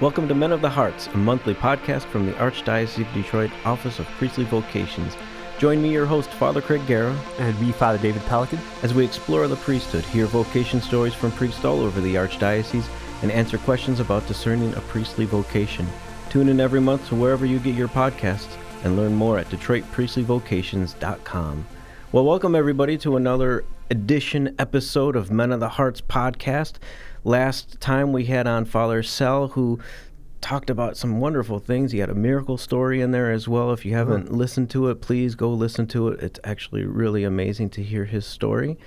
Welcome to Men of the Hearts, a monthly podcast from the Archdiocese of Detroit Office of Priestly Vocations. Join me, your host, Father Craig Giera, And me, Father David Pellican. as we explore the priesthood, hear vocation stories from priests all over the Archdiocese, and answer questions about discerning a priestly vocation. Tune in every month to wherever you get your podcasts and learn more at DetroitPriestlyVocations.com. Well, welcome everybody to another edition episode of Men of the Hearts podcast. Last time we had on Father Sell, who talked about some wonderful things. He had a miracle story in there as well. If you haven't listened to it, please go listen to it. It's actually really amazing to hear his story.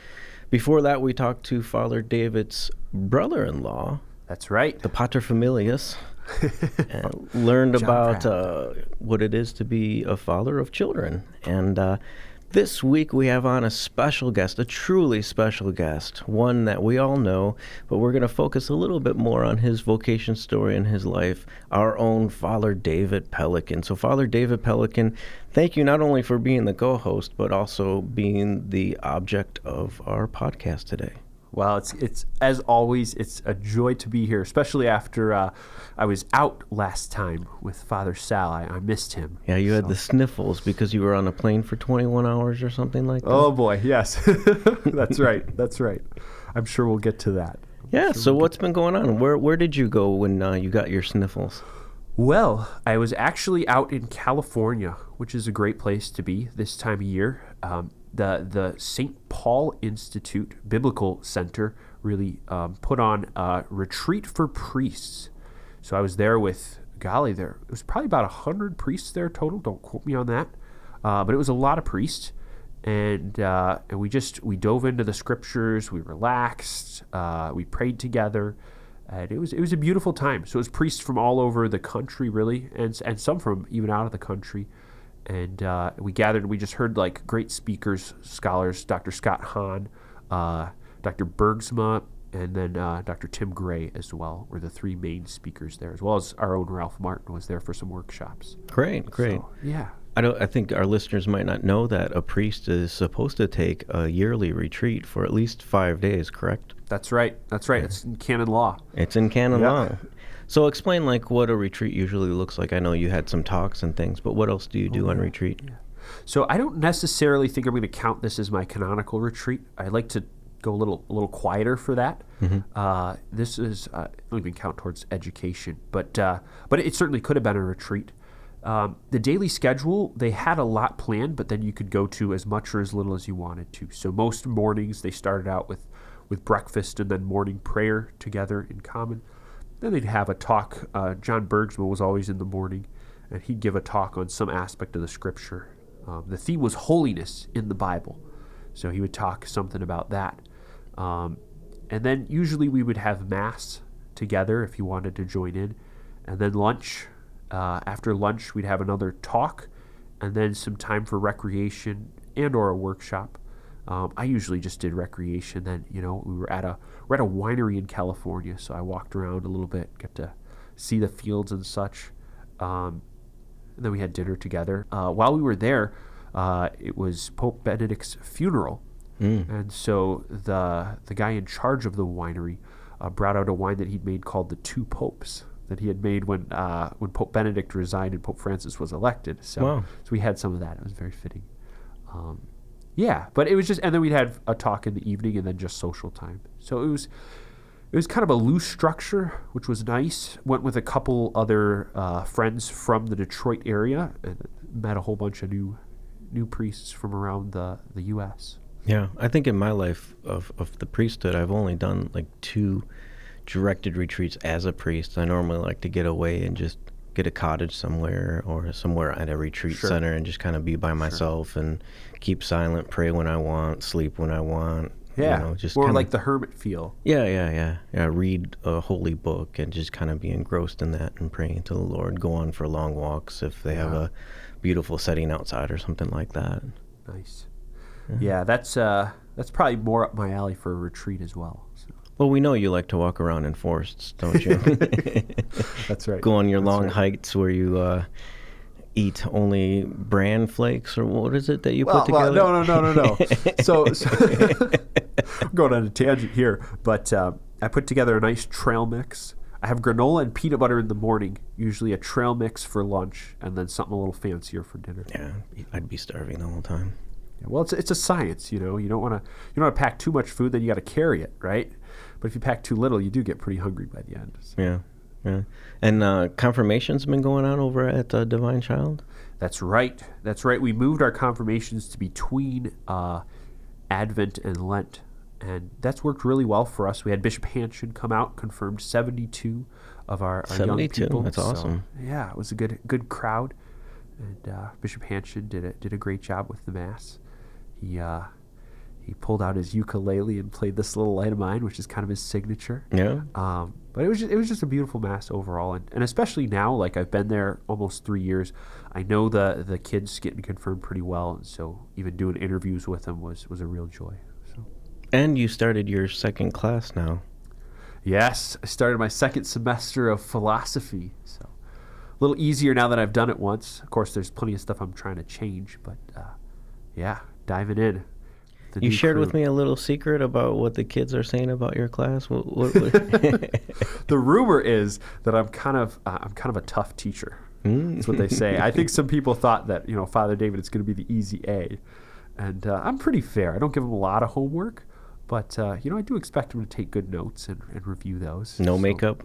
Before that, we talked to Father David's brother in law, That's right. the paterfamilias, and learned John about uh, what it is to be a father of children. And uh, this week we have on a special guest, a truly special guest, one that we all know, but we're going to focus a little bit more on his vocation story and his life, our own Father David Pellican. So, Father David Pellican, thank you not only for being the co host, but also being the object of our podcast today. Well, it's it's as always, it's a joy to be here, especially after uh, I was out last time with Father Sal. I, I missed him. Yeah, you had the sniffles because you were on a plane for 21 hours or something like that. Oh boy, yes, that's right. That's right. I'm sure we'll get to that. Yeah. So what's been going on? Where Where did you go when uh, you got your sniffles? Well, I was actually out in California, which is a great place to be this time of year. Um, the the St. Paul Institute Biblical Center really um, put on a retreat for priests. So I was there with golly, there it was probably about hundred priests there total. Don't quote me on that, uh, but it was a lot of priests, and uh, and we just we dove into the scriptures. We relaxed. Uh, we prayed together and it was it was a beautiful time. So it was priests from all over the country, really, and and some from even out of the country. And uh, we gathered. We just heard like great speakers, scholars, Dr. Scott Hahn, uh, Dr. Bergsma, and then uh, Dr. Tim Gray as well were the three main speakers there, as well as our own Ralph Martin was there for some workshops. Great, great. So, yeah. I don't. I think our listeners might not know that a priest is supposed to take a yearly retreat for at least five days. Correct? That's right. That's right. It's in canon law. It's in canon Yeah. law. So explain like what a retreat usually looks like. I know you had some talks and things, but what else do you do on retreat? So I don't necessarily think I'm going to count this as my canonical retreat. I like to go a little a little quieter for that. Uh, this is uh, I don't even count towards education, but uh, but it certainly could have been a retreat. Um, the daily schedule they had a lot planned, but then you could go to as much or as little as you wanted to. So most mornings they started out with with breakfast and then morning prayer together in common. Then they'd have a talk. Uh, John Bergsma was always in the morning, and he'd give a talk on some aspect of the scripture. Um, the theme was holiness in the Bible, so he would talk something about that. Um, and then usually we would have mass together if you wanted to join in, and then lunch. Uh, after lunch, we'd have another talk, and then some time for recreation and or a workshop. Um, I usually just did recreation. Then you know we were at a we're at a winery in California, so I walked around a little bit, got to see the fields and such. Um, and then we had dinner together. Uh, while we were there, uh, it was Pope Benedict's funeral, and so the the guy in charge of the winery uh, brought out a wine that he'd made called the Two Popes that he had made when uh, when Pope Benedict resigned and Pope Francis was elected. So Wow. so we had some of that. It was very fitting. Um, yeah, but it was just, and then we'd have a talk in the evening, and then just social time. So it was, it was kind of a loose structure, which was nice. Went with a couple other uh, friends from the Detroit area, and met a whole bunch of new, new priests from around the the U.S. Yeah, I think in my life of, of the priesthood, I've only done like two directed retreats as a priest. I normally like to get away and just get a cottage somewhere or somewhere at a retreat Sure. center and just kind of be by myself and keep silent, pray when I want, sleep when I want. You Yeah, know, just more kinda- like the hermit feel. Yeah, yeah, yeah. Yeah, read a holy book and just kind of be engrossed in that and praying to the Lord. Go on for long walks if they have a beautiful setting outside or something like that. Nice. Yeah, that's uh, that's probably more up my alley for a retreat as well. So. Well, we know you like to walk around in forests, don't you? That's right. Go on your That's long right. hikes where you uh, eat only bran flakes, or what is it that you Well, put well, together? no, no, no, no, no. so, so I'm going on a tangent here, but uh, I put together a nice trail mix. I have granola and peanut butter in the morning, usually a trail mix for lunch, and then something a little fancier for dinner. Yeah, I'd be starving the whole time. Yeah, well, it's it's a science, you know. You don't want to you don't want to pack too much food, then you got to carry it, right? But if you pack too little, you do get pretty hungry by the end. So. Yeah, yeah. And uh, confirmation's been going on over at uh, Divine Child. That's right. That's right. We moved our confirmations to between uh, Advent and Lent, and that's worked really well for us. We had Bishop Hanchon come out, confirmed 72 of our, our young 72? people. That's So, awesome. yeah, it was a good good crowd, and uh, Bishop Hanchon did a, did a great job with the mass. He uh, he pulled out his ukulele and played this little light of mine, which is kind of his signature. Yeah. Um, but it was just, it was just a beautiful mass overall, and, and especially now, like I've been there almost three years. I know the the kids getting confirmed pretty well, and so even doing interviews with them was was a real joy. And you started your second class now. yes, I started my second semester of philosophy, so a little easier now that I've done it once. Of course, there's plenty of stuff I'm trying to change, but uh, yeah, diving in. The You shared with me a little secret about what the kids are saying about your class. What, what, what- the rumor is that I'm kind of uh, I'm kind of a tough teacher. That's what they say. I think some people thought that you know Father David is going to be the easy A, and uh, I'm pretty fair. I don't give him a lot of homework, but uh, you know I do expect him to take good notes and, and review those. no So- makeup.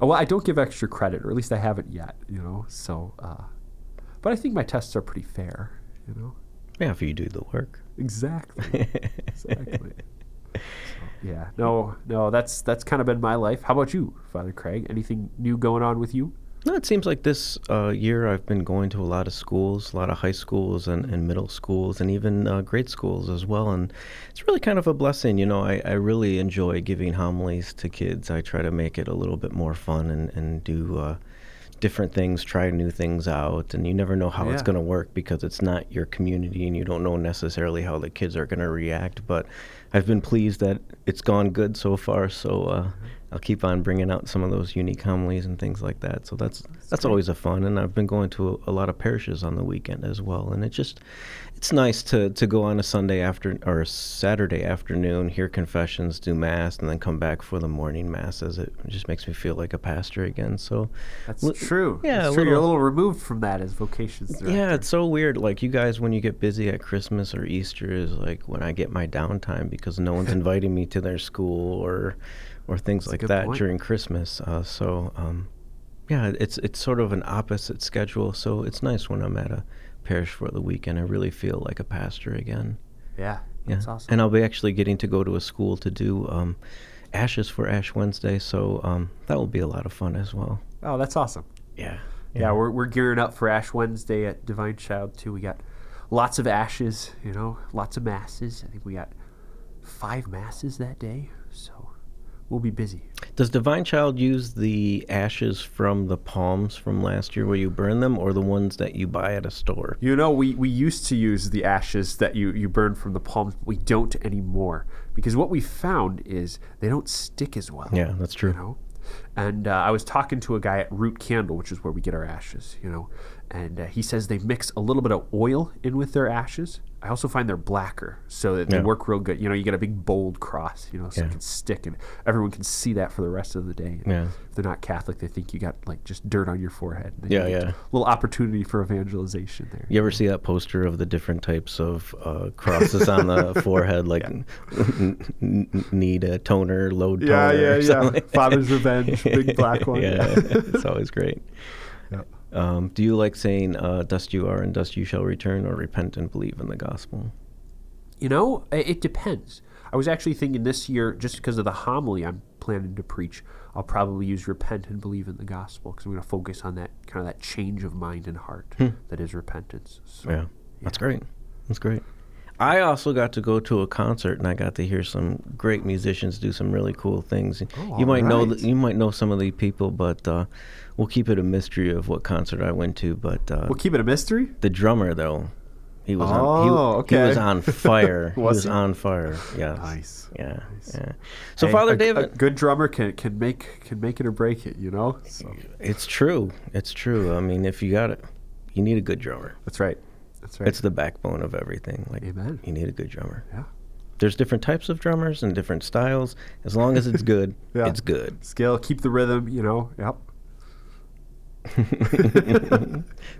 Oh, well, I don't give extra credit, or at least I haven't yet. You know, so uh, but I think my tests are pretty fair. You know, Yeah, if you do the work. exactly, exactly. So, yeah, no, no, that's that's kind of been my life. How about you, Father Craig? Anything new going on with you? No, it seems like this uh, year I've been going to a lot of schools, a lot of high schools and, and middle schools, and even uh, grade schools as well. And it's really kind of a blessing. You know, I, I really enjoy giving homilies to kids. I try to make it a little bit more fun and, and do uh, different things, try new things out. And you never know how it's going to work because it's not your community and you don't know necessarily how the kids are going to react. But I've been pleased that it's gone good so far. So, uh, I'll keep on bringing out some of those unique homilies and things like that. So that's that's, always a fun. And I've been going to a, a lot of parishes on the weekend as well. And it just it's nice to to go on a Sunday after or a Saturday afternoon, hear confessions, do mass, and then come back for the morning masses. It just makes me feel like a pastor again. So That's Li- true. yeah, That's a true. You're a little- little removed from that as vocations director. yeah, it's so weird. Like you guys, when you get busy at Christmas or Easter, is like when I get my downtime because no one's inviting me to their school or or things a like that point. during Christmas. Uh, so um, yeah, it's it's sort of an opposite schedule. So it's nice when I'm at a parish for the weekend. I really feel like a pastor again. yeah, Yeah, that's awesome. and I'll be actually getting to go to a school to do um, ashes for Ash Wednesday. So um, that will be a lot of fun as well. oh, that's awesome. Yeah. Yeah, we're, we're gearing up for Ash Wednesday at Divine Child too. We got lots of ashes, you know, lots of masses. I think we got five masses that day, we'll be busy. Does Divine Child use the ashes from the palms from last year where you burn them or the ones that you buy at a store? You know, we, we used to use the ashes that you, you burn from the palms, but we don't anymore because what we found is they don't stick as well. Yeah, that's true. you know. And uh, I was talking to a guy at Root Candle, which is where we get our ashes, you know, and uh, he says they mix a little bit of oil in with their ashes. I also find they're blacker, so that they Yeah. work real good. You know, you get a big bold cross, you know, so Yeah. it can stick, and everyone can see that for the rest of the day. And Yeah. If they're not Catholic, they think you got like just dirt on your forehead. Yeah, yeah. A little opportunity for evangelization there. You ever see that poster of the different types of uh, crosses on the forehead, like n- n- need a toner, load Yeah, toner? yeah, or yeah. something? Father's Revenge, big black one. yeah, Yeah. it's always great. Yeah. Um, do you like saying uh, "Dust you are, and dust you shall return," or "Repent and believe in the gospel"? You know, it depends. I was actually thinking this year, just because of the homily I'm planning to preach, I'll probably use repent and believe in the gospel because I'm going to focus on that kind of that change of mind and heart that is repentance. So, Yeah, that's great. That's great. I also got to go to a concert and I got to hear some great musicians do some really cool things. Oh, you might know alright. you might know some of the people, but uh, we'll keep it a mystery of what concert I went to. But uh, We'll keep it a mystery. the drummer though, he was on he, Oh, he was on fire. he Was was he? on fire. Yeah. Nice. Yeah. Yeah. So Hey, Father a- David, a good drummer can, can make can make it or break it. You know. So, it's true. It's true. I mean, if you got it, you need a good drummer. that's right. That's right. It's the backbone of everything. Like Amen. you need a good drummer. yeah. there's different types of drummers and different styles. As long as it's good, Yeah. it's good. Scale, keep the rhythm. You know. Yep.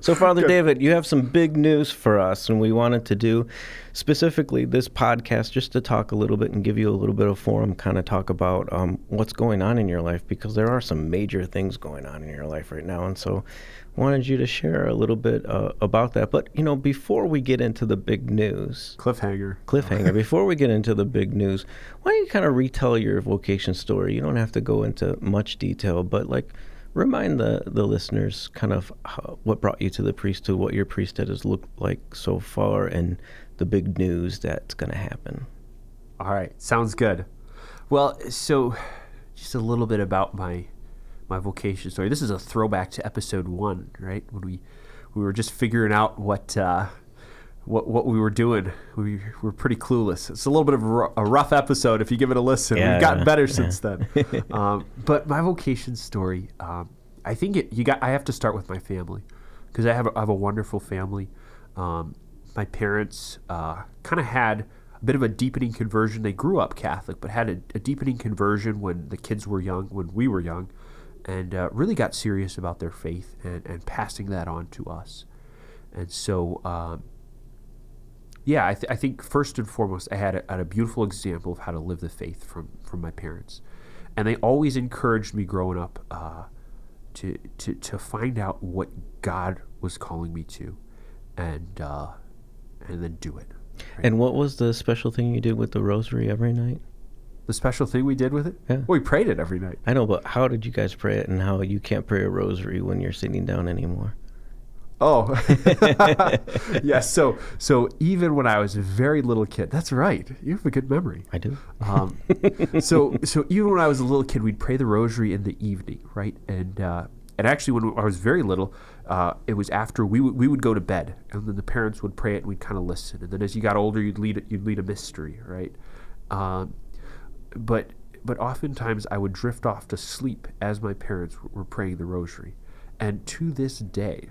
So, Father David, you have some big news for us, and we wanted to do specifically this podcast just to talk a little bit and give you a little bit of forum, kind of talk about um, what's going on in your life because there are some major things going on in your life right now. And so, wanted you to share a little bit uh, about that. But, you know, before we get into the big news, Cliffhanger. cliffhanger, before we get into the big news, why don't you kind of retell your vocation story? You don't have to go into much detail, but like remind the, the listeners kind of how, what brought you to the priesthood, what your priesthood has looked like so far, and the big news that's going to happen. All right, sounds good. Well, so just a little bit about my my vocation story. This is a throwback to episode one, right? When we we were just figuring out what uh, what what we were doing. We were pretty clueless. It's a little bit of a rough episode if you give it a listen. Yeah, We've gotten yeah, better since then. um, but my vocation story, um, I think it. You got. I have to start with my family because I have a, I have a wonderful family. Um, my parents uh, kind of had a bit of a deepening conversion. They grew up Catholic, but had a, a deepening conversion when the kids were young, when we were young, and uh, really got serious about their faith and, and passing that on to us. And so, um, yeah, I, th- I think first and foremost, I had a, had a beautiful example of how to live the faith from, from my parents. And they always encouraged me growing up uh, to, to, to find out what God was calling me to and, uh, and then do it. right? And what was the special thing you did with the rosary every night? the special thing we did with it? Yeah. Well, we prayed it every night. I know, but how did you guys pray it and how you can't pray a rosary when you're sitting down anymore? Oh, yeah. So, so even when I was a very little kid, that's right. You have a good memory. I do. Um, so, so even when I was a little kid, we'd pray the rosary in the evening, right? And uh, and actually, when I was very little, uh, it was after we would we would go to bed, and then the parents would pray it, and we'd kind of listen. And then as you got older, you'd lead you'd lead a mystery, right? Um, but but oftentimes I would drift off to sleep as my parents w- were praying the rosary, and to this day,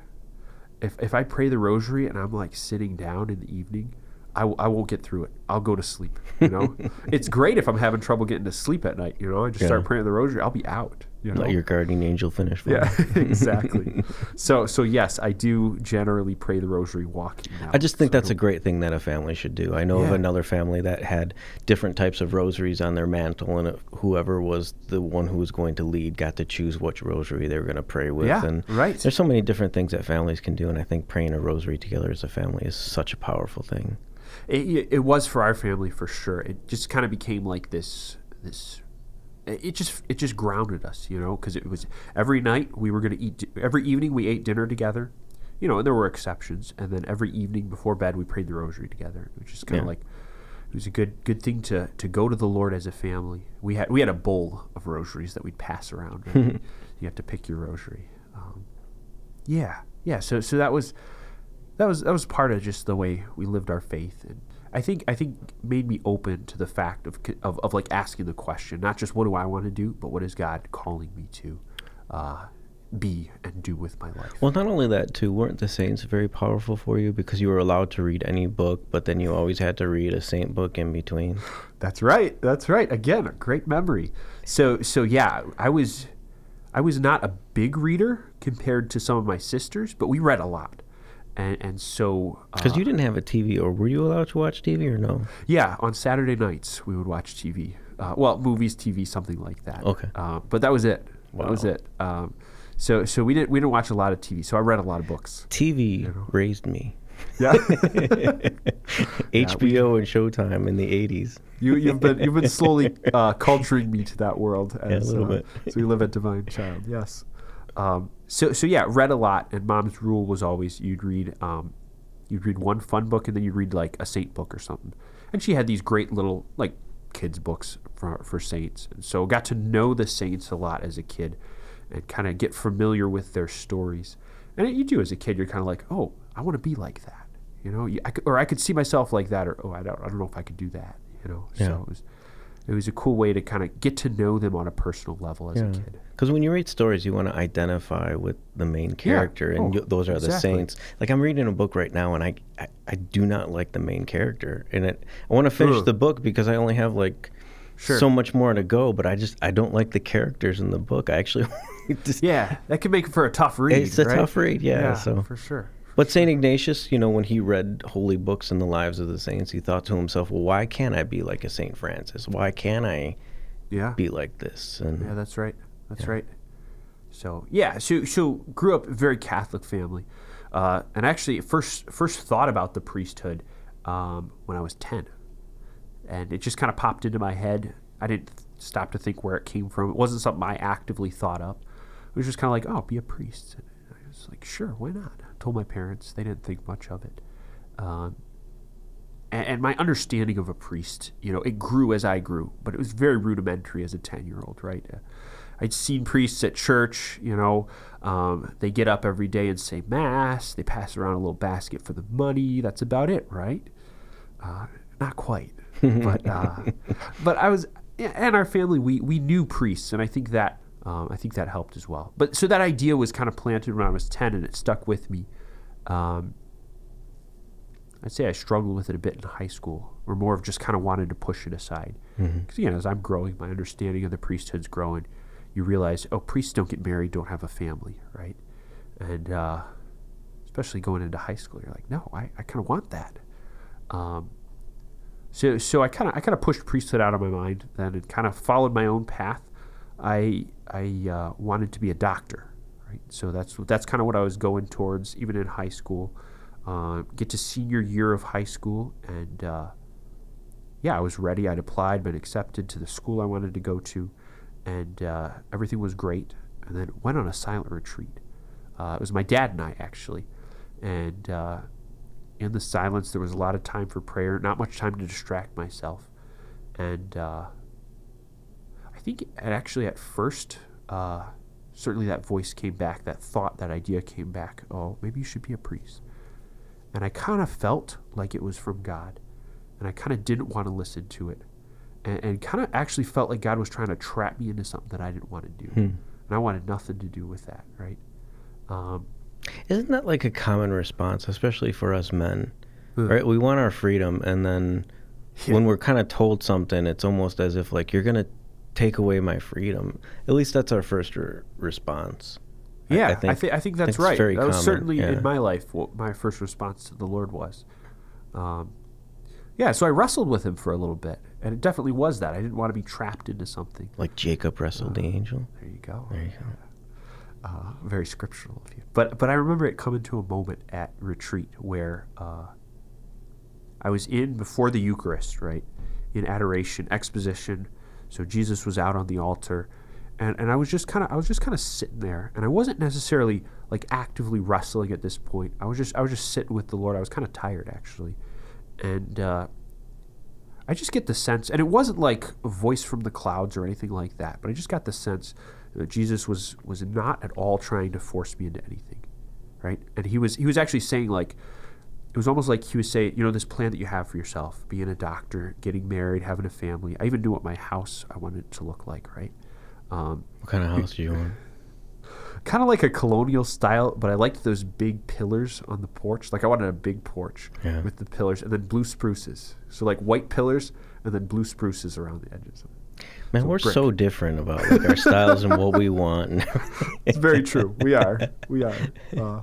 if if I pray the rosary and I'm like sitting down in the evening, I, w- I won't get through it. I'll go to sleep. You know, it's great if I'm having trouble getting to sleep at night. You know, I just start praying the rosary. I'll be out. You know, Let your guardian angel finish for yeah, you. exactly. so so yes, I do generally pray the rosary walking. Now, I just think so that's a great thing that a family should do. I know of another family that had different types of rosaries on their mantle, and whoever was the one who was going to lead got to choose which rosary they were going to pray with. Yeah, and right. There's so many different things that families can do, and I think praying a rosary together as a family is such a powerful thing. It- it was for our family for sure. It just kind of became like this this. It just it just grounded us, you know, because it was every night we were going to eat. Every evening we ate dinner together, you know, and there were exceptions. And then every evening before bed we prayed the rosary together, which is kind of Yeah. like it was a good good thing to to go to the Lord as a family. We had we had a bowl of rosaries that we'd pass around. Right? you have to pick your rosary. Um, yeah, yeah. So so that was that was that was part of just the way we lived our faith, and I think I think made me open to the fact of of, of like asking the question, not just what do I want to do, but what is God calling me to uh, be and do with my life. Well, not only that, too, weren't the saints very powerful for you because you were allowed to read any book, but then you always had to read a saint book in between? That's right. That's right. Again, a great memory. So so yeah, I was I was not a big reader compared to some of my sisters, but we read a lot. And and so uh, Because you didn't have a TV, or were you allowed to watch TV or no? Yeah, on Saturday nights we would watch TV. Uh, well, movies, TV, something like that. Okay. Uh, but that was it. That was it. Um, so so we didn't we didn't watch a lot of TV. So I read a lot of books. TV raised me. Yeah. HBO and Showtime in the 80s. you you've been you've been slowly uh, culturing me to that world. As, little uh, bit. so we live at Divine Child. Yes. Um, so so yeah, read a lot. And Mom's rule was always you'd read um, you'd read one fun book and then you'd read like a saint book or something. And she had these great little like kids books for for saints. And so got to know the saints a lot as a kid, and kind of get familiar with their stories. And you do as a kid, you're kind of like, oh, I want to be like that. You know, I could, or I could see myself like that, or oh, I don't, I don't know if I could do that. You know, Yeah. so it was, it was a cool way to kind of get to know them on a personal level as a kid. Because when you read stories, you want to identify with the main character, and Oh, you, those are the exactly. saints. Like I'm reading a book right now, and I, I, I do not like the main character, and it. I want to finish Ugh. the book because I only have like Sure. so much more to go, but I just I don't like the characters in the book. I actually, just, Yeah, that could make for a tough read. it's a right? tough read, yeah. so, for sure. But Saint Ignatius, you know, when he read holy books and the lives of the saints, he thought to himself, well, why can't I be like a Saint Francis? Why can't I Yeah. be like this? And Yeah, that's right. That's right. So yeah, so so grew up very Catholic family, uh, and actually first first thought about the priesthood um, when I was ten, and it just kind of popped into my head. I didn't stop to think where it came from. It wasn't something I actively thought up. It was just kind of like, oh, be a priest. And I was like, sure, why not? Told my parents. They didn't think much of it. Um, and, and my understanding of a priest, you know, it grew as I grew, but it was very rudimentary as a 10 year old, right? Uh, I'd seen priests at church, you know, um, they get up every day and say mass, they pass around a little basket for the money. That's about it, right? Uh, not quite, but uh, but I was, and our family, we we knew priests, and I think that um, I think that helped as well. But so that idea was kind of planted when I was ten, and it stuck with me. Um, I'd say I struggled with it a bit in high school, or more of just kind of wanted to push it aside. Because you know, as I'm growing, my understanding of the priesthood's growing. You realize, oh, priests don't get married, don't have a family, right? And uh, especially going into high school, you're like, no, I, I kind of want that. Um, so so I kind of I kind of pushed priesthood out of my mind then and kind of followed my own path. I I uh, wanted to be a doctor, right? So that's that's kind of what I was going towards even in high school. Uh, get to senior year of high school and uh, yeah, I was ready. I'd applied, been accepted to the school I wanted to go to, and uh, everything was great. And then went on a silent retreat. Uh, it was my dad and I actually, and uh, in the silence, there was a lot of time for prayer, not much time to distract myself. And think actually at first, uh, certainly that voice came back, that thought, that idea came back. Oh, maybe you should be a priest. And I kind of felt like it was from God. And I kind of didn't want to listen to it. And, and kind of actually felt like God was trying to trap me into something that I didn't want to do. And I wanted nothing to do with that, right? Um, Isn't that like a common response, especially for us men? Hmm. Right? We want our freedom, and then Yeah. when we're kind of told something, it's almost as if like you're gonna take away my freedom. At least that's our first re- response. Yeah, I think I, thi- I think that's right. very that was certainly yeah. in my life what my first response to the Lord was. Um, yeah, so I wrestled with Him for a little bit, and it definitely was that. I didn't want to be trapped into something. Like Jacob wrestled the angel. There you go. There you go. Uh, very scriptural of you. But but I remember it coming to a moment at retreat where uh, I was in before the Eucharist, right, in adoration, exposition. So Jesus was out on the altar, and, and I was just kind of I was just kind of sitting there, and I wasn't necessarily like actively wrestling at this point. I was just I was just sitting with the Lord. I was kind of tired actually, and uh, I just get the sense, and it wasn't like a voice from the clouds or anything like that, but I just got the sense that Jesus was was not at all trying to force me into anything, right? And he was he was actually saying like it was almost like he was saying, you know, this plan that you have for yourself, being a doctor, getting married, having a family. I even knew what my house I wanted to look like, right? Um, What kind of house do you want? kind of like a colonial style, but I liked those big pillars on the porch. Like I wanted a big porch Yeah. with the pillars and then blue spruces. So like white pillars and then blue spruces around the edges. Man, So we're brick. so different about like our styles and what we want. It's very true. We are. We are. Uh,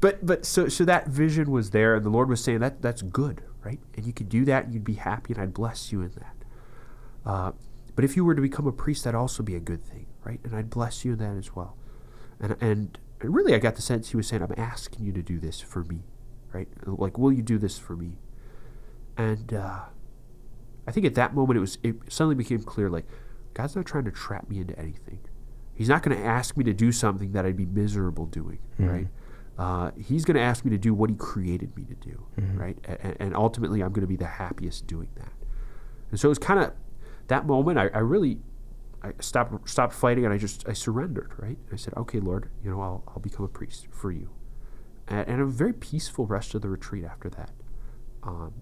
but but so so that vision was there, and the Lord was saying that that's good, right? And you could do that, and you'd be happy, and I'd bless you in that. Uh, but if you were to become a priest, that'd also be a good thing, right? And I'd bless you in that as well. And and really, I got the sense He was saying, "I'm asking you to do this for me, right? Like, will you do this for me?" And uh, I think at that moment, it was it suddenly became clear, like God's not trying to trap me into anything. He's not going to ask me to do something that I'd be miserable doing, right? Uh, he's going to ask me to do what he created me to do, right? And, and ultimately, I'm going to be the happiest doing that. And so it was kind of that moment. I, I really I stopped stopped fighting and I just I surrendered, right? I said, "Okay, Lord, you know, I'll I'll become a priest for you." And, and a very peaceful rest of the retreat after that, um,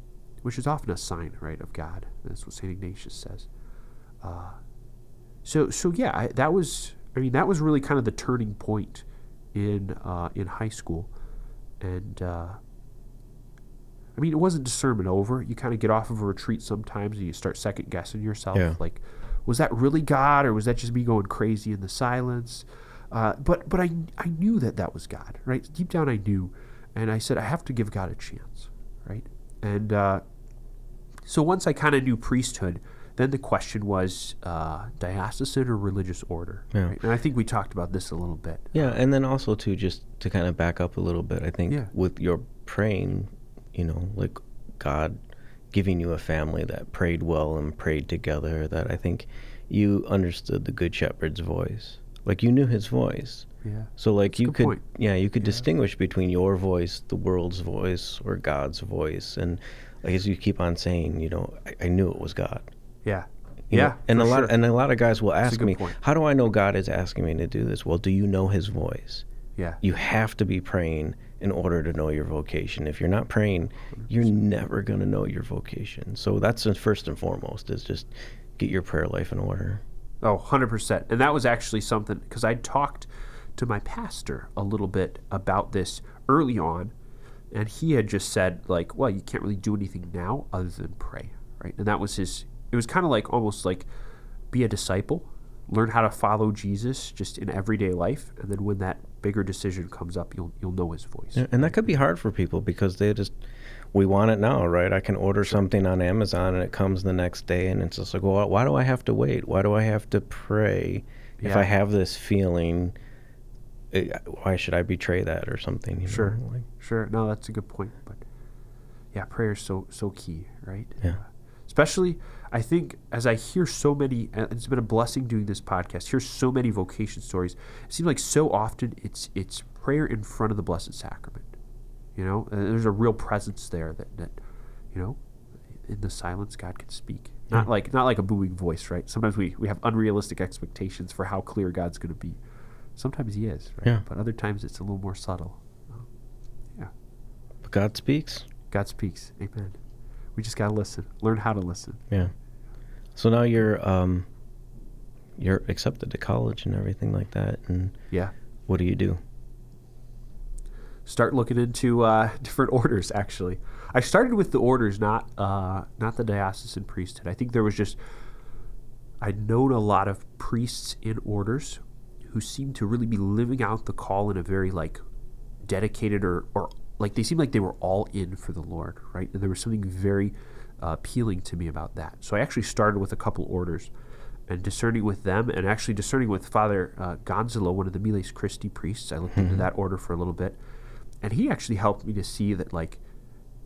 which is often a sign, right, of God. That's what Saint Ignatius says. Uh, so so yeah, I, that was I mean that was really kind of the turning point in uh, in high school, and uh, I mean it wasn't discernment over. You kind of get off of a retreat sometimes, and you start second guessing yourself. Yeah. Like, was that really God, or was that just me going crazy in the silence? Uh, but but I I knew that that was God, right? Deep down I knew, and I said I have to give God a chance, right? And uh, so once I kind of knew priesthood, then the question was uh, diocesan or religious order. Yeah. Right? And I think we talked about this a little bit. Yeah, and then also too, just to kind of back up a little bit, I think Yeah. with your praying, you know, like God giving you a family that prayed well and prayed together, that I think you understood the Good Shepherd's voice. Like you knew his voice. Yeah. So like That's you could point. yeah, you could distinguish between your voice, the world's voice, or God's voice. And like as you keep on saying, you know, I, I knew it was God. Yeah. You know, yeah. and a lot sure. and a lot of guys will ask me, point. How do I know God is asking me to do this? Well, do you know his voice? yeah. You have to be praying in order to know your vocation. If you're not praying, you're never going to know your vocation. So that's the first and foremost is just get your prayer life in order. Oh, 100%. And that was actually something because I talked to my pastor a little bit about this early on. And he had just said, like, well, you can't really do anything now other than pray, right? And that was his, it was kind of like almost like be a disciple, learn how to follow Jesus just in everyday life. And then when that bigger decision comes up, you'll, you'll know his voice. And that could be hard for people because they just, we want it now, right? I can order something on Amazon and it comes the next day and it's just like, well, why do I have to wait? Why do I have to pray? If Yeah. I have this feeling, eh, why should I betray that or something? You Sure. Know? Like, Sure. No, that's a good point. But yeah, prayer is so so key, right? Yeah. Especially, I think as I hear so many, and it's been a blessing doing this podcast. Hear so many vocation stories. It seems like so often it's it's prayer in front of the Blessed Sacrament. You know, and there's a real presence there that that you know, in the silence, God can speak. Not like not like a booming voice, right? Sometimes we we have unrealistic expectations for how clear God's going to be. Sometimes He is, right? Yeah. But other times it's a little more subtle. Yeah. but God speaks. God speaks. Amen. We just gotta listen. Learn how to listen. Yeah. So now you're um you're accepted to college and everything like that and Yeah. what do you do? Start looking into uh, different orders. Actually, I started with the orders, not uh, not the diocesan priesthood. I think there was just I'd known a lot of priests in orders who seemed to really be living out the call in a very like dedicated or or like they seemed like they were all in for the Lord, right? And there was something very uh, appealing to me about that. So I actually started with a couple orders and discerning with them and actually discerning with Father uh, Gonzalo, one of the Miles Christi priests. I looked into that order for a little bit. And he actually helped me to see that, like,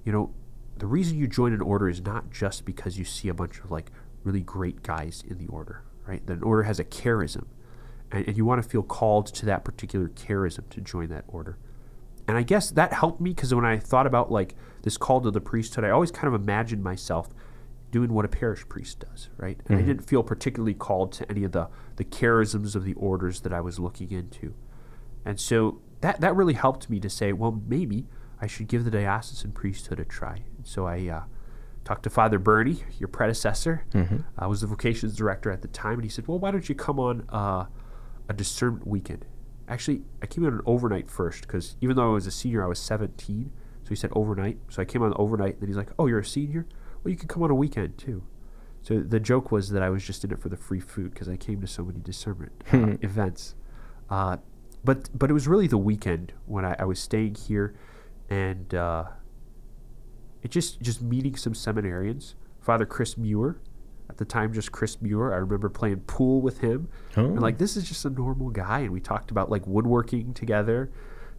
you know, the reason you join an order is not just because you see a bunch of, like, really great guys in the order, right? That an order has a charism. And, and you want to feel called to that particular charism to join that order. And I guess that helped me because when I thought about like this call to the priesthood, I always kind of imagined myself doing what a parish priest does, right? And I didn't feel particularly called to any of the the charisms of the orders that I was looking into. And so that that really helped me to say, well, maybe I should give the diocesan priesthood a try. And so I uh, talked to Father Bernie, your predecessor. I was the vocations director at the time, and he said, well, why don't you come on uh, a discernment weekend? Actually, I came on an overnight first because even though I was a senior, I was 17. So he said overnight. So I came on overnight. And then he's like, "Oh, you're a senior? Well, you can come on a weekend too." So the joke was that I was just in it for the free food because I came to so many discernment uh, events. Uh, but but it was really the weekend when I, I was staying here, and uh, it just just meeting some seminarians. Father Chris Muir, at the time just Chris Muir. I remember playing pool with him, and Oh. like this is just a normal guy. And we talked about like woodworking together,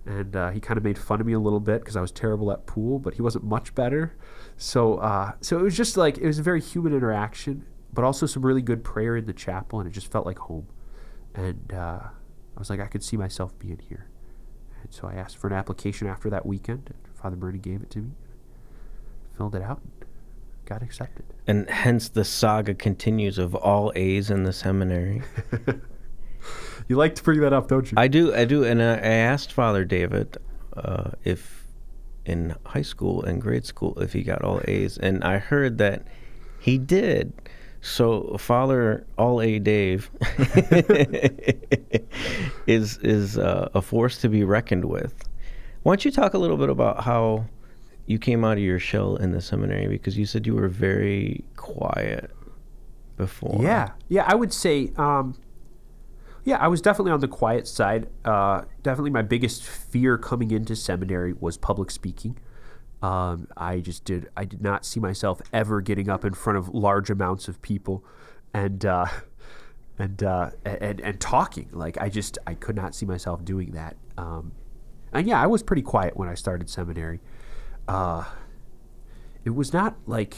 and uh, he kind of made fun of me a little bit because I was terrible at pool, but he wasn't much better. So uh, so it was just like it was a very human interaction, but also some really good prayer in the chapel, and it just felt like home. And uh, I was like, I could see myself being here. And so I asked for an application after that weekend, and Father Bernie gave it to me. Filled it out, and got accepted. And hence the saga continues of all A's in the seminary. You like to bring that up, don't you? I do, I do, and I, I asked Father David uh, if in high school and grade school if he got all A's, and I heard that he did. So Father All A Dave is is uh, a force to be reckoned with. Why don't you talk a little bit about how you came out of your shell in the seminary because you said you were very quiet before. Yeah, yeah, I would say, um, yeah, I was definitely on the quiet side. Uh, definitely, my biggest fear coming into seminary was public speaking. Um, I just did. I did not see myself ever getting up in front of large amounts of people, and uh, and, uh, and and talking. Like I just I could not see myself doing that. Um, and yeah, I was pretty quiet when I started seminary. Uh, it was not like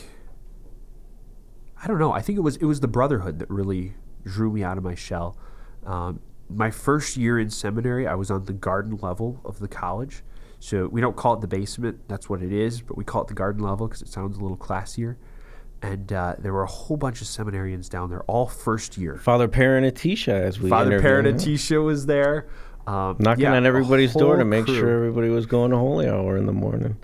I don't know. I think it was it was the brotherhood that really drew me out of my shell. Um, my first year in seminary, I was on the garden level of the college. So we don't call it the basement. That's what it is, but we call it the garden level because it sounds a little classier. And uh, there were a whole bunch of seminarians down there, all first year. Father Paranatisha, as we Father him, Paranatisha was there, um, knocking yeah, on everybody's door to make crew. sure everybody was going to holy hour in the morning.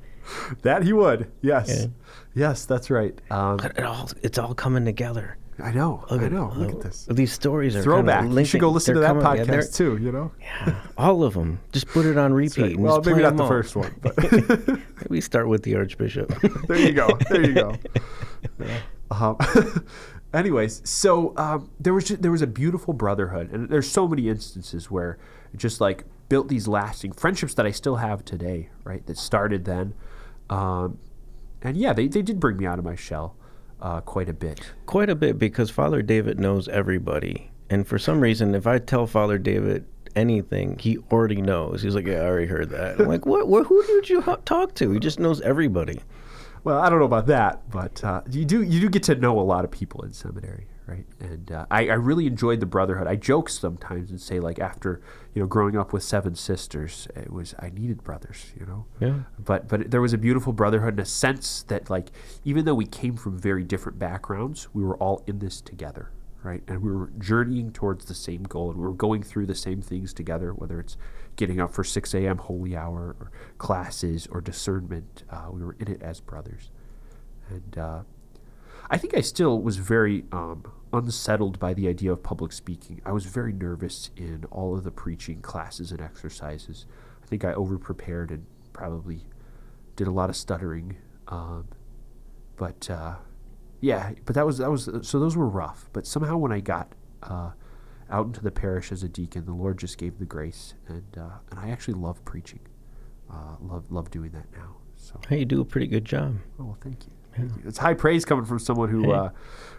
that he would. Yes, Yeah. yes, that's right. Um, it all it's all coming together. I know. Look I know. Look uh, at this. These stories are Throwback. Kinda You should go listen to they're that yeah, they're- podcast too. You know. Yeah, all of them. Just put it on repeat. Right. Well, just maybe not the all. first one, but Maybe start with the Archbishop. there you go. There you go. Yeah. Um, anyways, so um, there was just, there was a beautiful brotherhood, and there's so many instances where just like built these lasting friendships that I still have today, right? That started then, um, and yeah, they they did bring me out of my shell uh, quite a bit. Quite a bit because Father David knows everybody. And for some reason, if I tell Father David anything, he already knows. He's like, yeah, I already heard that. I'm like, what? what who did you ho- talk to? He just knows everybody. Well, I don't know about that, but uh, you do you do get to know a lot of people in seminary, right? And uh, I, I really enjoyed the brotherhood. I joke sometimes and say like after you know growing up with seven sisters, it was I needed brothers, you know. Yeah. But but there was a beautiful brotherhood in a sense that like even though we came from very different backgrounds, we were all in this together, right? And we were journeying towards the same goal, and we were going through the same things together, whether it's getting up for 6 a.m. holy hour or classes or discernment. Uh, we were in it as brothers. And uh, I think I still was very um, unsettled by the idea of public speaking. I was very nervous in all of the preaching classes and exercises. I think I overprepared and probably did a lot of stuttering. Um, but uh, yeah, but that was that was so those were rough. But somehow when I got uh, out into the parish as a deacon, the Lord just gave the grace, and uh, and I actually love preaching. Uh, love love doing that now. So Hey, you do a pretty good job. oh well, thank you. It's high praise coming from someone who Hey. uh,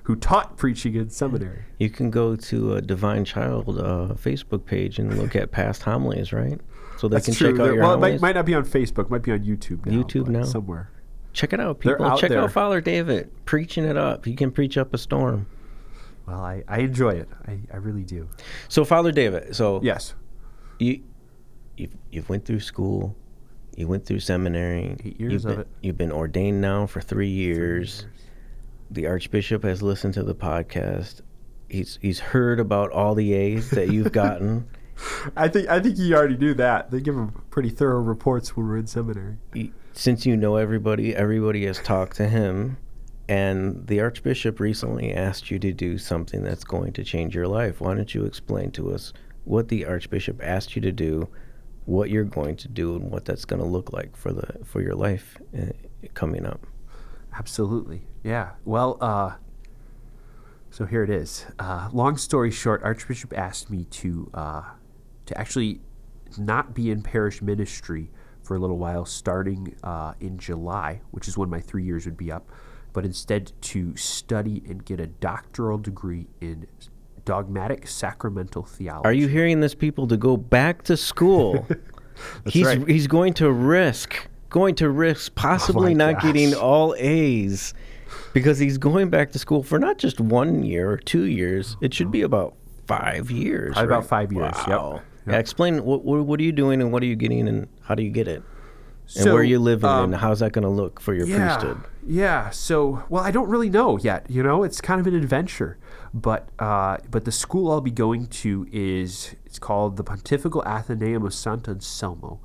who taught preaching in seminary. You can go to a Divine Child uh, Facebook page and look at past homilies, right? So they That's can true. check out There- your well, it might, might not be on Facebook. It might be on YouTube now. YouTube now? somewhere. Check it out, people. out Check there. out Father David preaching it up. He can preach up a storm. Well, I, I enjoy it. I, I really do. So, Father David, so Yes. you you've, you've went through school, you went through seminary. Eight years you've of been, it. You've been ordained now for three years. three years. The Archbishop has listened to the podcast. He's he's heard about all the A's that you've gotten. I think I think you already knew that. They give him pretty thorough reports when we're in seminary. Y- Since you know everybody, everybody has talked to him, and the Archbishop recently asked you to do something that's going to change your life. Why don't you explain to us what the Archbishop asked you to do, what you're going to do, and what that's going to look like for the for your life uh, coming up? Absolutely. Yeah. Well, uh, so here it is. Uh, long story short, Archbishop asked me to uh, to actually not be in parish ministry for a little while, starting uh, in July, which is when my three years would be up, but instead to study and get a doctoral degree in dogmatic sacramental theology. Are you hearing this, people? To go back to school. he's right. he's going to risk going to risk possibly not gosh. getting all A's because he's going back to school for not just one year or two years. It should be about five years. Probably about five years, yep. Wow. Yep. Yeah, explain what, what what are you doing and what are you getting and how do you get it and So, where are you living um, and how's that going to look for your yeah, priesthood? Yeah. So, well, I don't really know yet. You know, it's kind of an adventure. But uh, but the school I'll be going to is it's called the Pontifical Athenaeum of Sant'Anselmo.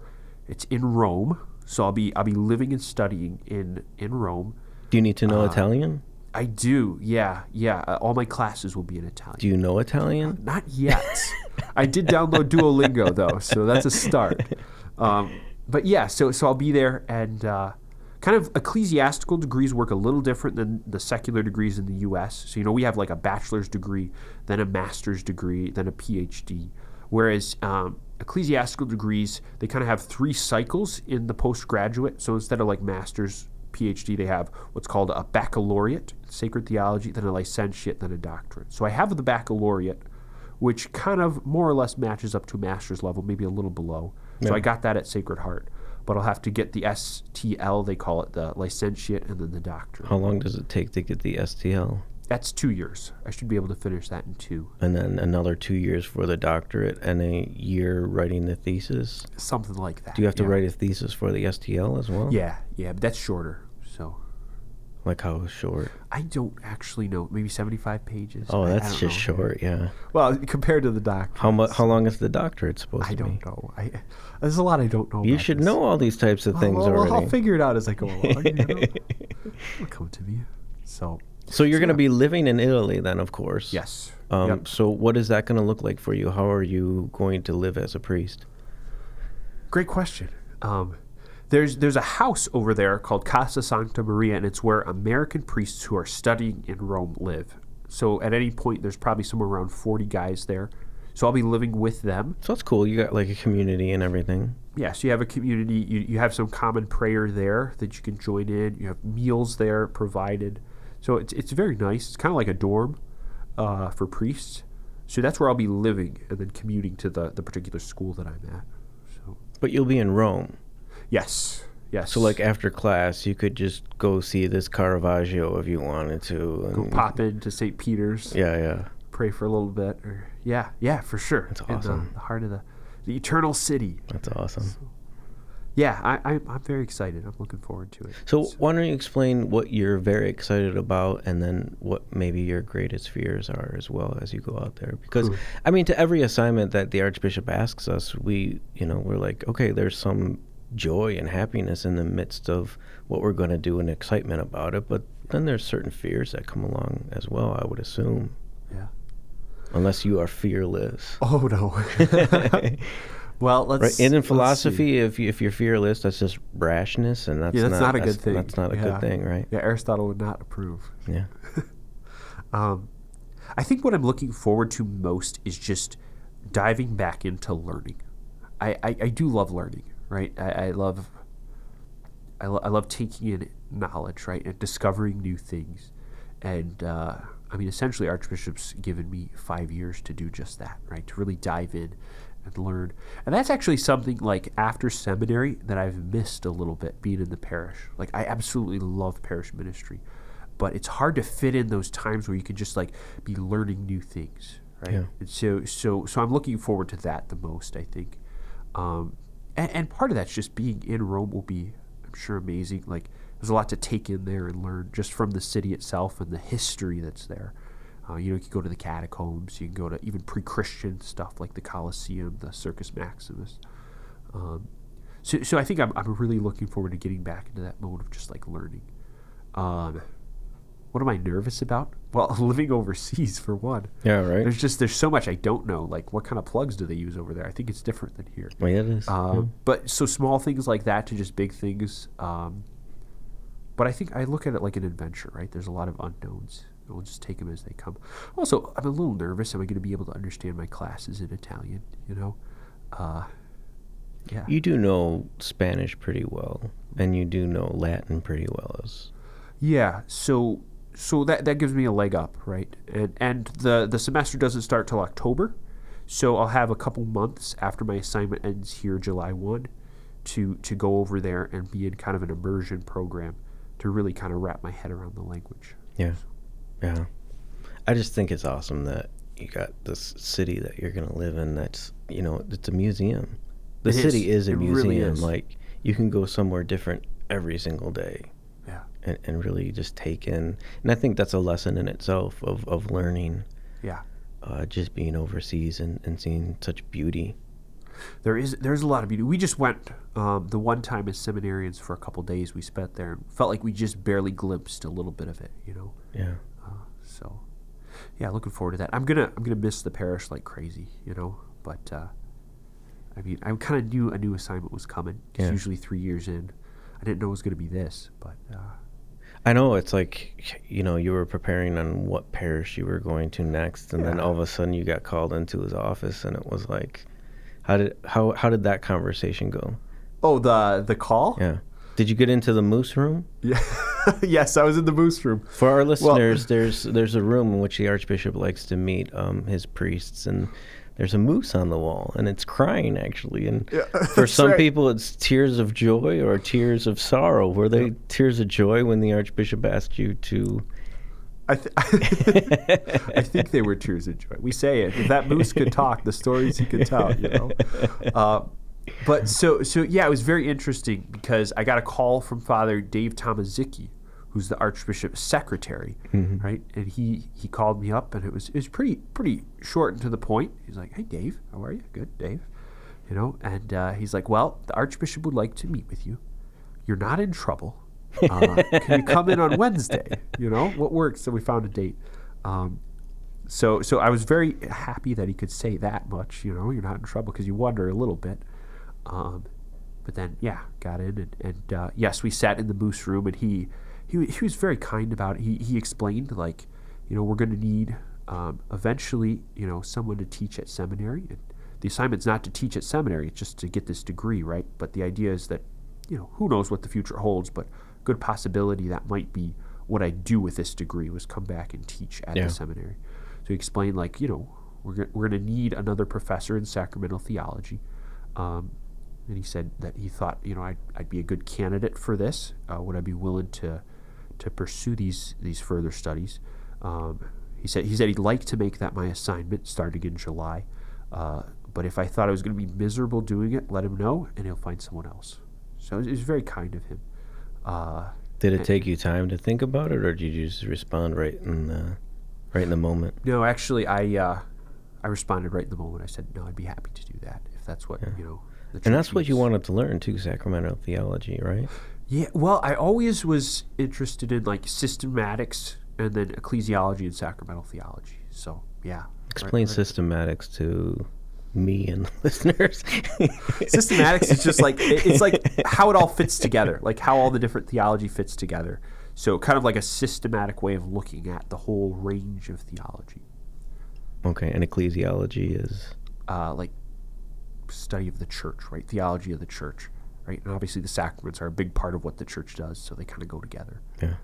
It's in Rome. So I'll be I'll be living and studying in in Rome. Do you need to know Italian? I do. Yeah, yeah. Uh, all my classes will be in Italian. Do you know Italian? Not yet. I did download Duolingo though, so that's a start. Um, but yeah, so so I'll be there, and uh, kind of ecclesiastical degrees work a little different than the secular degrees in the U.S. So you know we have like a bachelor's degree, then a master's degree, then a PhD, whereas um, ecclesiastical degrees they kind of have three cycles in the postgraduate. So instead of like master's PhD, they have what's called a baccalaureate, sacred theology, then a licentiate, then a doctorate. So I have the baccalaureate, which kind of more or less matches up to master's level, maybe a little below. So I got that at Sacred Heart. But I'll have to get the STL, they call it the licentiate, and then the doctorate. How long does it take to get the STL? That's two years. I should be able to finish that in two. And then another two years for the doctorate and a year writing the thesis. Something like that. Do you have to yeah. write a thesis for the STL as well? Yeah, yeah, but that's shorter. So Like how short? I don't actually know. Maybe 75 pages. Oh, I- that's just know. short. Yeah. Well, compared to the doctorate. How much? How long is the doctorate supposed I to be? I don't know. I, there's a lot I don't know. You should this. know all these types of things well, well, already. I'll figure it out as I go along. You know? It'll come to me. So so you're going to yeah. be living in Italy then, of course. yes. Um, Yep. So what is that going to look like for you? How are you going to live as a priest? Great question. Um, there's there's a house over there called Casa Santa Maria, and it's where American priests who are studying in Rome live. So at any point, there's probably somewhere around 40 guys there. So I'll be living with them. So that's cool. You got like a community and everything. Yeah, so you have a community. You, you have some common prayer there that you can join in. You have meals there provided. So it's, it's very nice. It's kind of like a dorm uh, for priests. So that's where I'll be living and then commuting to the, the particular school that I'm at. So But you'll be in Rome. Yes, yes. So like after class, you could just go see this Caravaggio if you wanted to. go pop into St. Peter's, Yeah, yeah. pray for a little bit, or yeah, yeah, for sure. That's In the- awesome. the heart of the the eternal city. That's awesome. Yeah, I, I I'm very excited. I'm looking forward to it. So why don't you explain what you're very excited about, and then what maybe your greatest fears are as well as you go out there? Because Cool. I mean, to every assignment that the Archbishop asks us, we you know we're like, okay, there's some joy and happiness in the midst of what we're going to do and excitement about it, but then there's certain fears that come along as well. I would assume, yeah. unless you are fearless. Oh no. well, let's. Right, and in philosophy, if you, if you're fearless, that's just rashness, and that's yeah, that's not, a good thing. That's not a Yeah. good thing, right? Yeah, Aristotle would not approve. Yeah. Um, I think what I'm looking forward to most is just diving back into learning. I, I, I do love learning, right? I, I love I, lo- I love taking in knowledge, right, and discovering new things. And uh, I mean, essentially, Archbishop's given me five years to do just that, right? To really dive in and learn. And that's actually something like after seminary that I've missed a little bit being in the parish. Like, I absolutely love parish ministry, but it's hard to fit in those times where you can just like be learning new things, right? Yeah. And so, so, so I'm looking forward to that the most, I think. Um, and, and part of that's just being in Rome will be, I'm sure, amazing. Like, there's a lot to take in there and learn just from the city itself and the history that's there. Uh, you know, you can go to the catacombs, you can go to even pre Christian stuff like the Colosseum, the Circus Maximus. Um, so, so I think I'm, I'm really looking forward to getting back into that mode of just like learning. Um, what am I nervous about? Well, living overseas for one. Yeah, right. There's just there's so much I don't know. Like what kind of plugs do they use over there? I think it's different than here. Well, yeah, it is. Um, But so small things like that to just big things. Um, but I think I look at it like an adventure, right? There's a lot of unknowns. We'll just take them as they come. Also, I'm a little nervous. Am I going to be able to understand my classes in Italian? You know, uh, yeah. You do know Spanish pretty well, and you do know Latin pretty well. As Yeah, so so that that gives me a leg up, right? And and the the semester doesn't start till October, so I'll have a couple months after my assignment ends here, July one, to to go over there and be in kind of an immersion program to really kind of wrap my head around the language. yeah, yeah. I just think it's awesome that you got this city that you're gonna live in. That's you know, it's a museum. The It city is. is, a It museum. really is. Like you can go somewhere different every single day. And, and really just take in, and I think that's a lesson in itself of, of learning, yeah, uh, just being overseas and, and seeing such beauty. there is there's a lot of beauty. We just went um, the one time as seminarians for a couple days. We spent there and felt like we just barely glimpsed a little bit of it. You know. Yeah. Uh, so, yeah, looking forward to that. I'm gonna I'm gonna miss the parish like crazy. You know, but uh, I mean, I kind of knew a new assignment was coming. Yeah. Usually three years in, I didn't know it was gonna be this, but. Uh, I know it's like you know you were preparing on what parish you were going to next, and then all of a sudden you got called into his office, and it was like, how did how how did that conversation go? oh, the the call. Yeah, did you get into the moose room? Yeah. yes, I was in the moose room. For our listeners, there's there's a room in which the archbishop likes to meet um, his priests, and there's a moose on the wall, and it's crying actually. And Yeah, for some right. people, it's tears of joy or tears of sorrow. Were they tears of joy when the archbishop asked you to? I, th- I think they were tears of joy. We say it. If that moose could talk, the stories he could tell, you know. Uh, but so so yeah, it was very interesting because I got a call from Father Dave Tomaszicki, who's the Archbishop's secretary, right? And he he called me up, and it was it was pretty pretty short and to the point. He's like, "Hey, Dave, how are you? Good, Dave." You know, and uh, he's like, "Well, the Archbishop would like to meet with you. You're not in trouble. Uh, can you come in on Wednesday? You know what works?" So we found a date. Um, so so I was very happy that he could say that much. You know, you're not in trouble because you wonder a little bit. Um, but then yeah, got in and, and uh, yes, we sat in the moose room and he he he was very kind about it. He he explained like, you know, we're going to need um, eventually, you know, someone to teach at seminary. And the assignment's not to teach at seminary; it's just to get this degree, right? But the idea is that, you know, who knows what the future holds, but good possibility that might be what I do with this degree was come back and teach at Yeah. the seminary. So he explained like, you know, we're go- we're going to need another professor in sacramental theology. Um, and he said that he thought, you know, I'd, I'd be a good candidate for this. Uh, would I be willing to to pursue these these further studies? Um, he said he said he'd like to make that my assignment starting in July. Uh, but if I thought I was going to be miserable doing it, let him know, and he'll find someone else. So it was very kind of him. Uh, Did it take you time to think about it, or did you just respond right in the right in the moment? no, actually, I uh, I responded right in the moment. I said, no, I'd be happy to do that if that's what you know. And that's what you wanted to learn too, sacramental theology, right? Yeah, well, I always was interested in like systematics and then ecclesiology and sacramental theology. So yeah, Explain right. systematics to me and the listeners. Systematics is just like it's like how it all fits together, like how all the different theology fits together. So kind of like a systematic way of looking at the whole range of theology, okay, and ecclesiology is uh, like study of the church, right? Theology of the church, right? And obviously the sacraments are a big part of what the church does, so they kind of go together. yeah.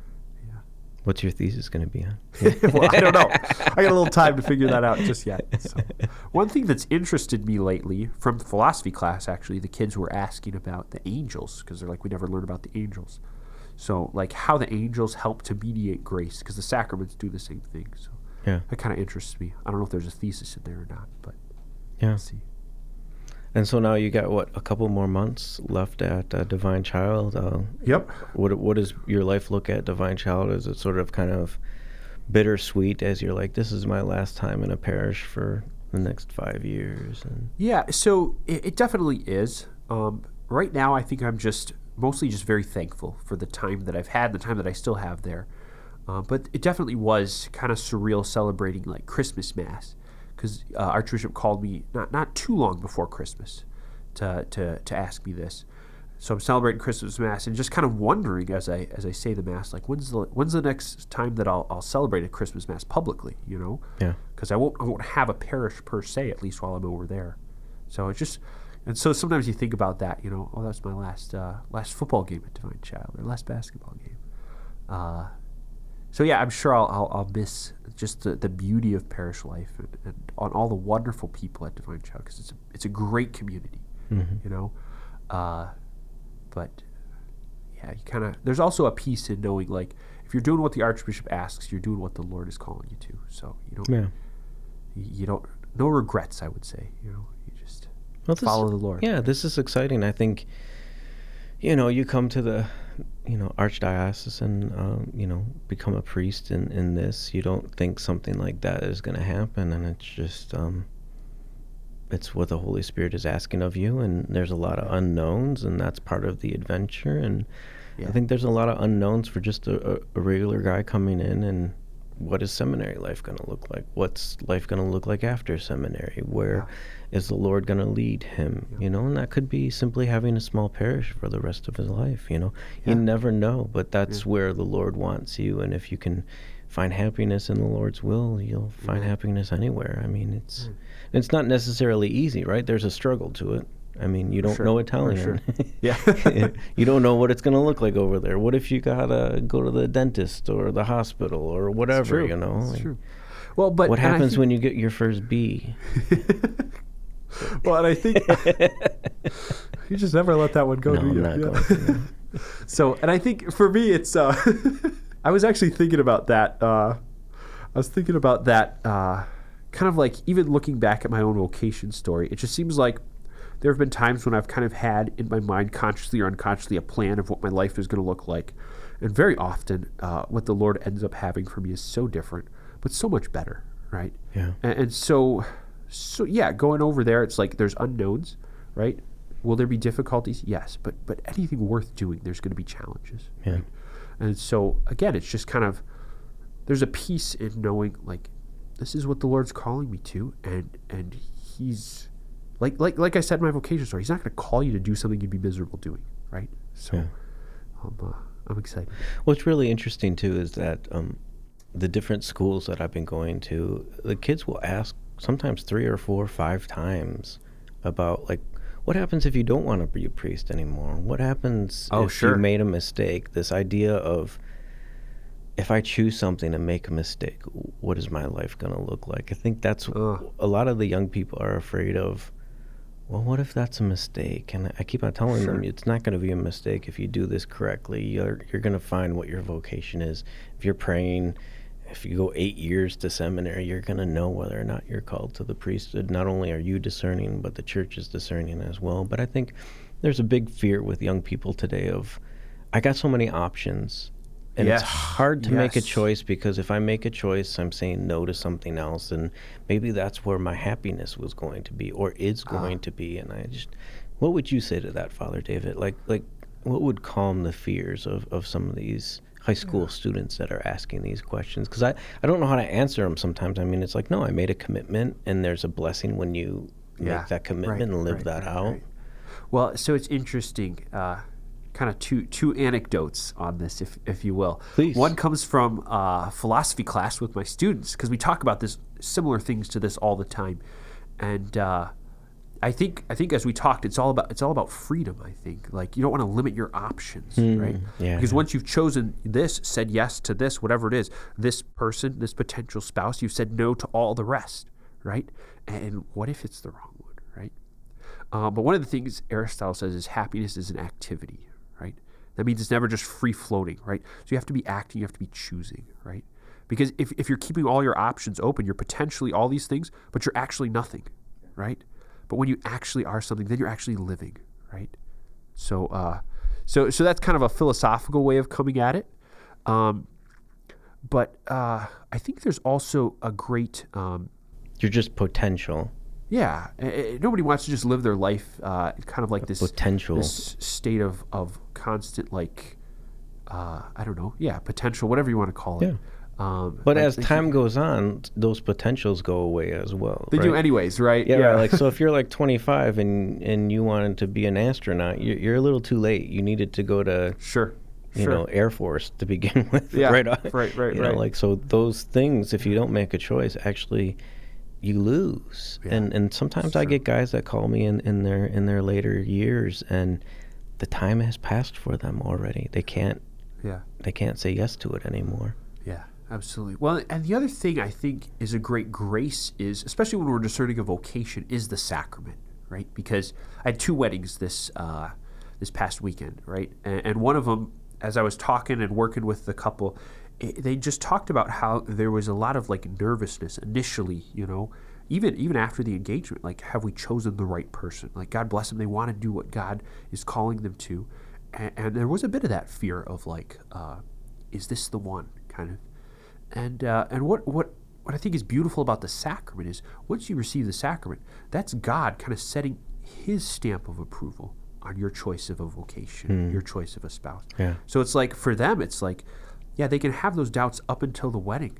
Yeah. What's your thesis going to be on? well, I don't know. I got a little time to figure that out just yet. So. One thing that's interested me lately from the philosophy class, actually, the kids were asking about the angels because they're like, we never learn about the angels. So, like, how the angels help to mediate grace because the sacraments do the same thing. So, Yeah, that kind of interests me. I don't know if there's a thesis in there or not, but yeah. see. And so now you got what a couple more months left at uh, Divine Child. Uh, Yep. what what does your life look at Divine Child? Is it sort of kind of bittersweet as you're like, this is my last time in a parish for the next five years? And Yeah, so it, it definitely is. Um, right now, I think I'm just mostly just very thankful for the time that I've had, the time that I still have there. Uh, but it definitely was kind of surreal celebrating like Christmas Mass because uh, Archbishop called me not not too long before Christmas to, to to ask me this. So I'm celebrating Christmas Mass and just kind of wondering as I as I say the Mass, like when's the when's the next time that I'll, I'll celebrate a Christmas Mass publicly, you know? yeah, because I won't I won't have a parish per se at least while I'm over there. So it's just and so sometimes you think about that, you know, oh that's my last uh, last football game at Divine Child or last basketball game. Uh, so yeah, I'm sure I'll, I'll, I'll miss just the, the beauty of parish life and, and on all the wonderful people at Divine Child because it's a, it's a great community, you know. Uh, but yeah, you kind of there's also a piece in knowing like if you're doing what the Archbishop asks, you're doing what the Lord is calling you to. So you don't yeah. you you don't no regrets i would say you know you just Well, follow the lord Yeah, this is exciting. I think, you know, you come to the, you know, archdiocese and, um, you know, become a priest in, in this. You don't think something like that is going to happen. And it's just, um, it's what the Holy Spirit is asking of you, and there's a lot of unknowns, and that's part of the adventure. And Yeah. I think there's a lot of unknowns for just a, a regular guy coming in and what is seminary life going to look like? What's life going to look like after seminary? Where is the Lord going to lead him? You know, and that could be simply having a small parish for the rest of his life. You know, you never know, but that's where the Lord wants you, and if you can find happiness in the Lord's will, you'll find happiness anywhere. I mean, it's hmm. it's not necessarily easy, right? There's a struggle to it. I mean, you don't Sure, know Italian. sure. Yeah. you don't know what it's going to look like over there. What if you gotta go to the dentist or the hospital or whatever? You know, Like, true. Well, but what happens when you get your first B? Well, and I think you just never let that one go, No, do you? not Yeah. going. to. So, and I think for me, it's. Uh, I was actually thinking about that. Uh, I was thinking about that. Uh, kind of like even looking back at my own vocation story, it just seems like there have been times when I've kind of had in my mind, consciously or unconsciously, a plan of what my life is going to look like, and very often, uh, what the Lord ends up having for me is so different, but so much better, right? Yeah. And, and so, so yeah, going over there, it's like there's unknowns, right? Will there be difficulties? Yes, but but anything worth doing, there's going to be challenges. Yeah. Right? And so again, it's just kind of there's a peace in knowing like this is what the Lord's calling me to, and and He's like like like I said in my vocation story, He's not going to call you to do something you'd be miserable doing, right? So Yeah. I'm uh, I'm excited. What's really interesting too is that um, the different schools that I've been going to, the kids will ask sometimes three or four, or five times about like, what happens if you don't want to be a priest anymore? What happens Oh, if sure. you made a mistake? This idea of if I choose something and make a mistake, what is my life going to look like? I think that's Ugh. a lot of the young people are afraid of. Well, what if that's a mistake? And I keep on telling them it's not going to be a mistake if you do this correctly. You're you're going to find what your vocation is. If you're praying, if you go eight years to seminary, you're going to know whether or not you're called to the priesthood. Not only are you discerning, but the church is discerning as well. But I think there's a big fear with young people today of, I got so many options, and it's hard to make a choice because if I make a choice, I'm saying no to something else, and maybe that's where my happiness was going to be or is Ah. going to be. And I just, what would you say to that, Father David? Like, like, what would calm the fears of, of some of these high school students that are asking these questions? Because I, I don't know how to answer them sometimes. I mean, it's like, no, I made a commitment, and there's a blessing when you Yeah, make that commitment right, and live right, that right, out. Well, so it's interesting. Uh, kind of two two anecdotes on this, if if you will. Please. One comes from uh, philosophy class with my students because we talk about this similar things to this all the time, and uh, I think I think as we talked, it's all about it's all about freedom. I think like you don't want to limit your options, right? yeah, Because once you've chosen this, said yes to this, whatever it is, this person, this potential spouse, you've said no to all the rest, right? And what if it's the wrong one, right? Uh, but one of the things Aristotle says is happiness is an activity? That means it's never just free floating, right? So you have to be acting, you have to be choosing, right? Because if, if you're keeping all your options open, you're potentially all these things, but you're actually nothing, right? But when you actually are something, then you're actually living, right? So, uh, so, so that's kind of a philosophical way of coming at it. Um, but uh, I think there's also a great um, You're just potential. Yeah, nobody wants to just live their life uh, kind of like this potential. this state of of constant like uh, I don't know, yeah, potential, whatever you want to call it. Yeah. Um, But I as time goes on, those potentials go away as well. they do anyways, right? Yeah, right. Like so, if you're like 25 and and you wanted to be an astronaut, you're, you're a little too late. You needed to go to sure, you sure. know Air Force to begin with. Yeah, right. off. right, right, You know, right. like so, those things, if you don't make a choice, actually, you lose. And and sometimes I get guys that call me in in their in their later years, and the time has passed for them already. They can't yeah. they can't say yes to it anymore. Yeah, absolutely. Well, and the other thing I think is a great grace is, especially when we're discerning a vocation, is the sacrament, right? Because I had two weddings this uh, this past weekend, right? And, and one of them, as I was talking and working with the couple, i they just talked about how there was a lot of like nervousness initially, you know. Even, even after the engagement, like, have we chosen the right person? Like, God bless them. They want to do what God is calling them to. And, and there was a bit of that fear of, like, uh, is this the one kind of and uh, and what what what I think is beautiful about the sacrament is once you receive the sacrament, that's God kind of setting His stamp of approval on your choice of a vocation, your choice of a spouse. Yeah. So it's like for them, it's like, yeah, they can have those doubts up until the wedding,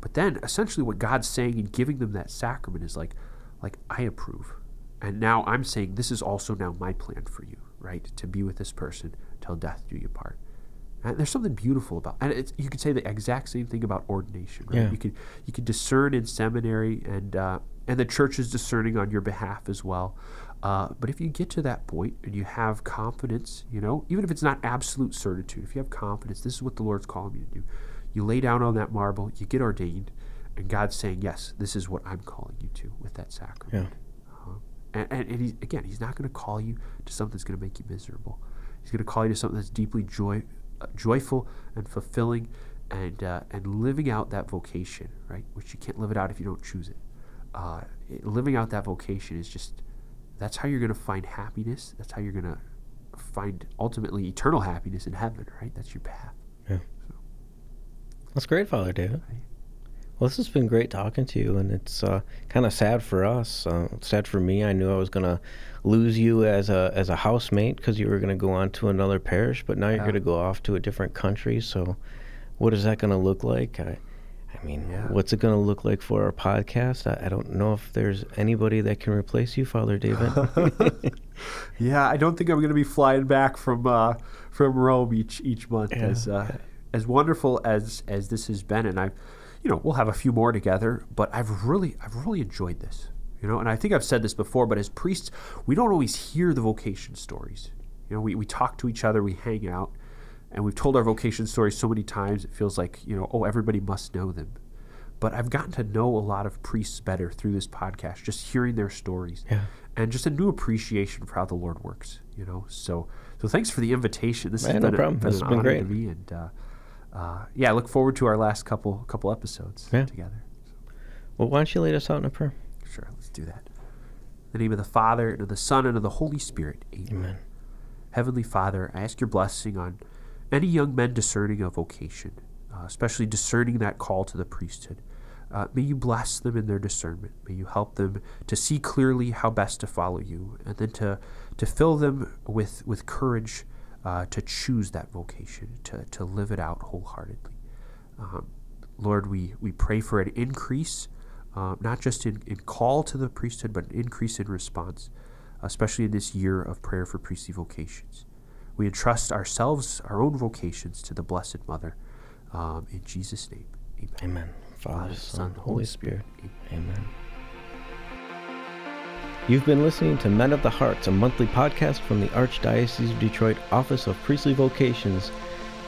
but then essentially what God's saying and giving them that sacrament is like, like I approve, and now I'm saying this is also now my plan for you, right? To be with this person till death do you part. And there's something beautiful about, and it's, you could say the exact same thing about ordination. Right? Yeah. You could you could discern in seminary, and uh, and the church is discerning on your behalf as well. Uh, but if you get to that point and you have confidence, you know, even if it's not absolute certitude, if you have confidence, this is what the Lord's calling you to do. You lay down on that marble, you get ordained, and God's saying, "Yes, this is what I'm calling you to with that sacrament." Uh, and, and, and he's, again, he's not going to call you to something that's going to make you miserable. He's going to call you to something that's deeply joy, uh, joyful and fulfilling, and uh, and living out that vocation, right? Which you can't live it out if you don't choose it. Uh, it- living out that vocation is just that's how you're going to find happiness. That's how you're going to find ultimately eternal happiness in heaven, right? That's your path. Yeah. That's great, Father David. Right. Well, this has been great talking to you, and it's uh, kind of sad for us. Uh, sad for me. I knew I was gonna lose you as a as a housemate because you were gonna go on to another parish, but now you're Yeah. gonna go off to a different country. So, what is that gonna look like? I, I mean, Yeah. what's it gonna look like for our podcast? I, I don't know if there's anybody that can replace you, Father David. Yeah, I don't think I'm going to be flying back from uh, from Rome each each month. Yeah. As uh, as wonderful as as this has been, and I, you know, we'll have a few more together. But I've really I've really enjoyed this. You know, and I think I've said this before, but as priests, we don't always hear the vocation stories. You know, we, we talk to each other, we hang out, and we've told our vocation stories so many times it feels like, you know, oh, everybody must know them. But I've gotten to know a lot of priests better through this podcast, just hearing their stories Yeah. and just a new appreciation for how the Lord works. You know, so so thanks for the invitation. This Man, has no been, a- been This an has been honor great. to me, and uh, uh, yeah, I look forward to our last couple couple episodes Yeah. together. well, why don't you lead us out in a prayer? Sure, let's do that. In the name of the Father and of the Son and of the Holy Spirit. Amen. Amen. Heavenly Father, I ask your blessing on any young men discerning a vocation, uh, especially discerning that call to the priesthood. Uh, may you bless them in their discernment. May you help them to see clearly how best to follow you, and then to, to fill them with, with courage uh, to choose that vocation, to, to live it out wholeheartedly. Um, Lord, we, we pray for an increase, uh, not just in, in call to the priesthood, but an increase in response, especially in this year of prayer for priestly vocations. We entrust ourselves, our own vocations, to the Blessed Mother. Um, in Jesus' name, amen. Amen. Father, Father, Son, Son, Holy Spirit. Amen. You've been listening to Men of the Hearts, a monthly podcast from the Archdiocese of Detroit Office of Priestly Vocations.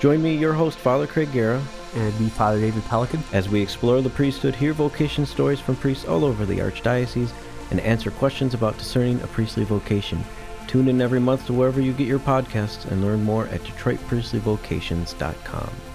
Join me, your host, Father Craig Giera, And me, Father David Pellican. as we explore the priesthood, hear vocation stories from priests all over the Archdiocese, and answer questions about discerning a priestly vocation. Tune in every month to wherever you get your podcasts and learn more at DetroitPriestlyVocations.com.